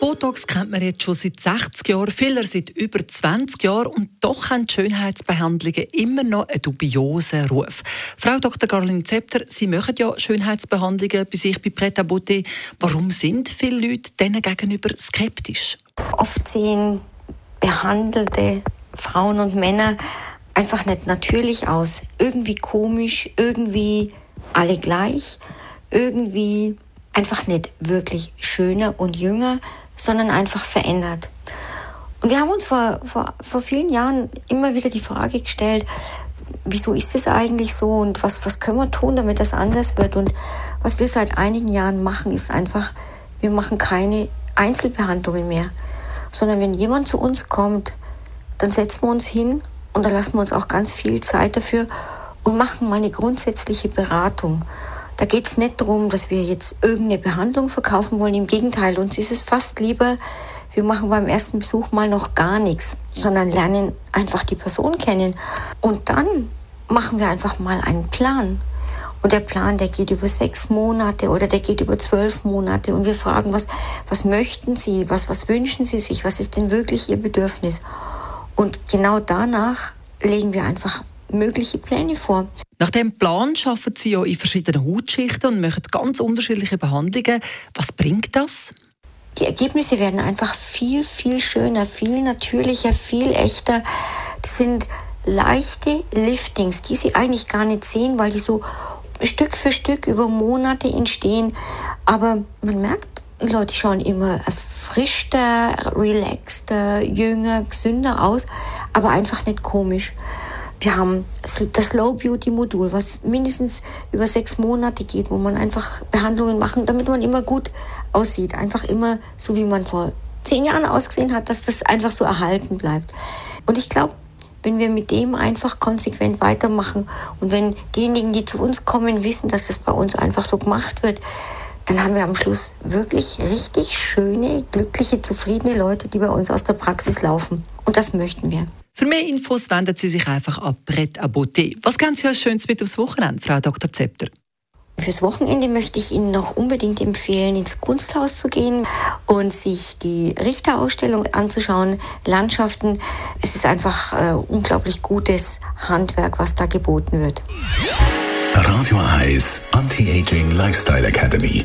Botox kennt man jetzt schon seit 60 Jahren, Filler seit über 20 Jahren und doch haben Schönheitsbehandlungen immer noch einen dubiosen Ruf. Frau Dr. Garlin Zepter, Sie machen ja Schönheitsbehandlungen bei sich bei Pret Beauté. Warum sind viele Leute denen gegenüber skeptisch? Oft sehen behandelte Frauen und Männer einfach nicht natürlich aus. Irgendwie komisch, irgendwie alle gleich, irgendwie einfach nicht wirklich schöner und jünger, sondern einfach verändert. Und wir haben uns vor, vor, vor vielen Jahren immer wieder die Frage gestellt, wieso ist es eigentlich so und was, was können wir tun, damit das anders wird? Und was wir seit einigen Jahren machen, ist einfach, wir machen keine Einzelbehandlungen mehr, sondern wenn jemand zu uns kommt, dann setzen wir uns hin und da lassen wir uns auch ganz viel Zeit dafür und machen mal eine grundsätzliche Beratung. Da geht es nicht darum, dass wir jetzt irgendeine Behandlung verkaufen wollen. Im Gegenteil, uns ist es fast lieber, wir machen beim ersten Besuch mal noch gar nichts, sondern lernen einfach die Person kennen. Und dann machen wir einfach mal einen Plan. Und der Plan, der geht über sechs Monate oder der geht über zwölf Monate. Und wir fragen, was, was möchten Sie? Was, was wünschen Sie sich? Was ist denn wirklich Ihr Bedürfnis? Und genau danach legen wir einfach mögliche Pläne vor. Nach dem Plan arbeiten Sie ja in verschiedenen Hautschichten und machen ganz unterschiedliche Behandlungen. Was bringt das? Die Ergebnisse werden einfach viel, viel schöner, viel natürlicher, viel echter. Das sind leichte Liftings, die Sie eigentlich gar nicht sehen, weil die so Stück für Stück über Monate entstehen. Aber man merkt, die Leute schauen immer erfrischter, relaxter, jünger, gesünder aus, aber einfach nicht komisch. Wir haben das Slow Beauty Modul, was mindestens über sechs Monate geht, wo man einfach Behandlungen machen, damit man immer gut aussieht. Einfach immer so, wie man vor zehn Jahren ausgesehen hat, dass das einfach so erhalten bleibt. Und ich glaube, wenn wir mit dem einfach konsequent weitermachen und wenn diejenigen, die zu uns kommen, wissen, dass das bei uns einfach so gemacht wird, dann haben wir am Schluss wirklich richtig schöne, glückliche, zufriedene Leute, die bei uns aus der Praxis laufen. Und das möchten wir. Für mehr Infos wenden Sie sich einfach an Brett à Beauté. Was geben Sie als Schönes mit aufs Wochenende, Frau Dr. Zepter? Fürs Wochenende möchte ich Ihnen noch unbedingt empfehlen, ins Kunsthaus zu gehen und sich die Richterausstellung anzuschauen, Landschaften. Es ist einfach äh, unglaublich gutes Handwerk, was da geboten wird. Radio Eyes Anti-Aging Lifestyle Academy.